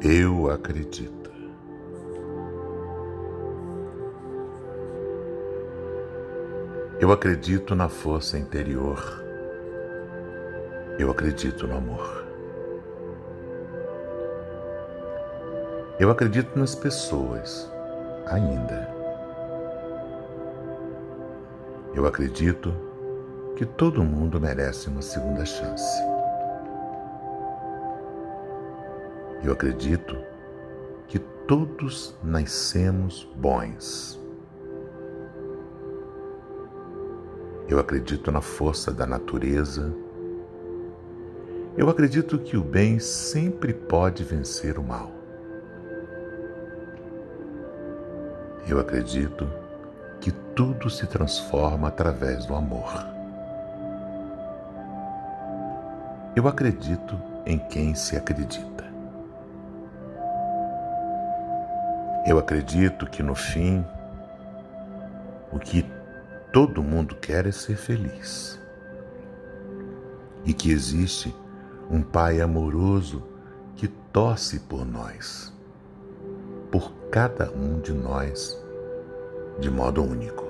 Eu acredito. Eu acredito na força interior. Eu acredito no amor. Eu acredito nas pessoas, ainda. Eu acredito que todo mundo merece uma segunda chance. Eu acredito que todos nascemos bons. Eu acredito na força da natureza. Eu acredito que o bem sempre pode vencer o mal. Eu acredito que tudo se transforma através do amor. Eu acredito em quem se acredita. Eu acredito que no fim, o que Todo mundo quer é ser feliz. E que existe um Pai amoroso que torce por nós, por cada um de nós, de modo único.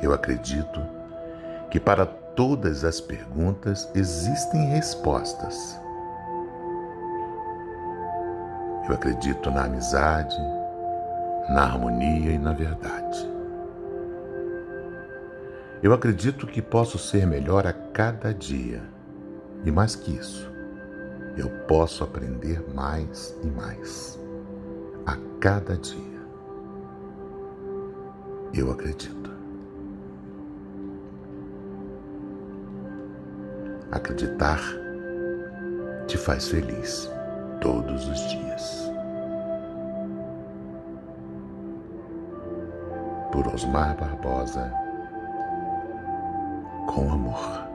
Eu acredito que para todas as perguntas existem respostas. Eu acredito na amizade, na harmonia e na verdade. Eu acredito que posso ser melhor a cada dia, e mais que isso, eu posso aprender mais e mais a cada dia. Eu acredito. Acreditar te faz feliz todos os dias. Por Osmar Barbosa, com amor.